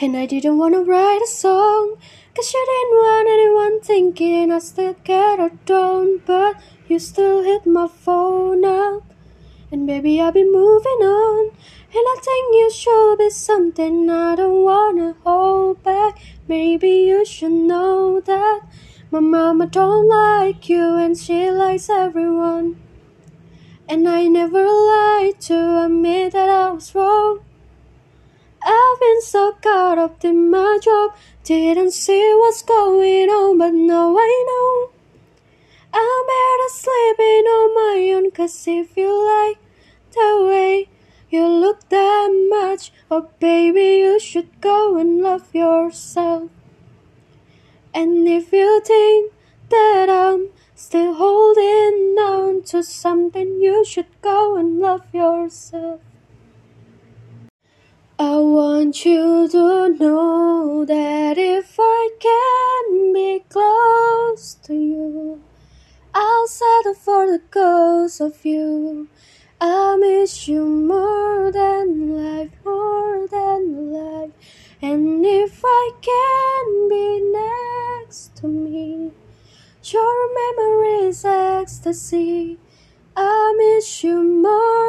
And I didn't wanna write a song, cause you didn't want anyone thinking I still get don't. But you still hit my phone up, and baby, I'll be moving on. And I think you should be something I don't wanna hold back. Maybe you should know that my mama don't like you and she likes everyone. And I never lied to admit that I was wrong. Been so caught up in my job, didn't see what's going on, but now I know. I'm better sleeping on my own, cause if you like the way you look that much, oh baby, you should go and love yourself. And if you think that I'm still holding on to something, you should go and love yourself. Want you to know that if I can be close to you, I'll settle for the ghost of you. I miss you more than life, more than life. And if I can be next to me, your memory is ecstasy. I miss you more